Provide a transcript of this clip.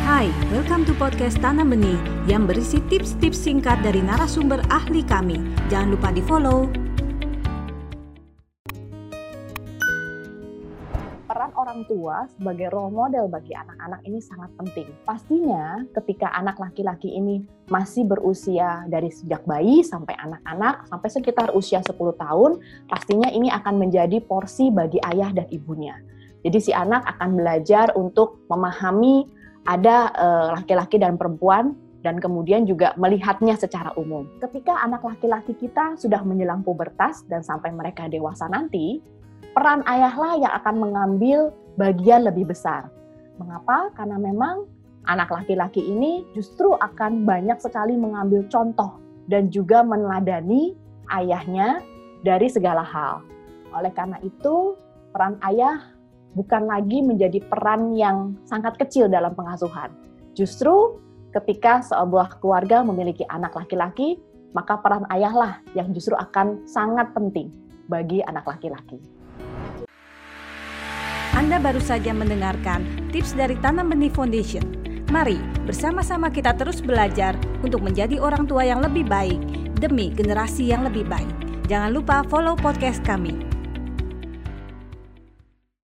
Hai, welcome to podcast Tanam Benih yang berisi tips-tips singkat dari narasumber ahli kami. Jangan lupa di-follow. peran orang tua sebagai role model bagi anak-anak ini sangat penting. Pastinya ketika anak laki-laki ini masih berusia dari sejak bayi sampai anak-anak sampai sekitar usia 10 tahun, pastinya ini akan menjadi porsi bagi ayah dan ibunya. Jadi si anak akan belajar untuk memahami ada eh, laki-laki dan perempuan dan kemudian juga melihatnya secara umum. Ketika anak laki-laki kita sudah menjelang pubertas dan sampai mereka dewasa nanti, peran ayahlah yang akan mengambil bagian lebih besar. Mengapa? Karena memang anak laki-laki ini justru akan banyak sekali mengambil contoh dan juga meneladani ayahnya dari segala hal. Oleh karena itu, peran ayah bukan lagi menjadi peran yang sangat kecil dalam pengasuhan. Justru ketika sebuah keluarga memiliki anak laki-laki, maka peran ayahlah yang justru akan sangat penting bagi anak laki-laki. Anda baru saja mendengarkan tips dari Tanam Benih Foundation. Mari bersama-sama kita terus belajar untuk menjadi orang tua yang lebih baik demi generasi yang lebih baik. Jangan lupa follow podcast kami.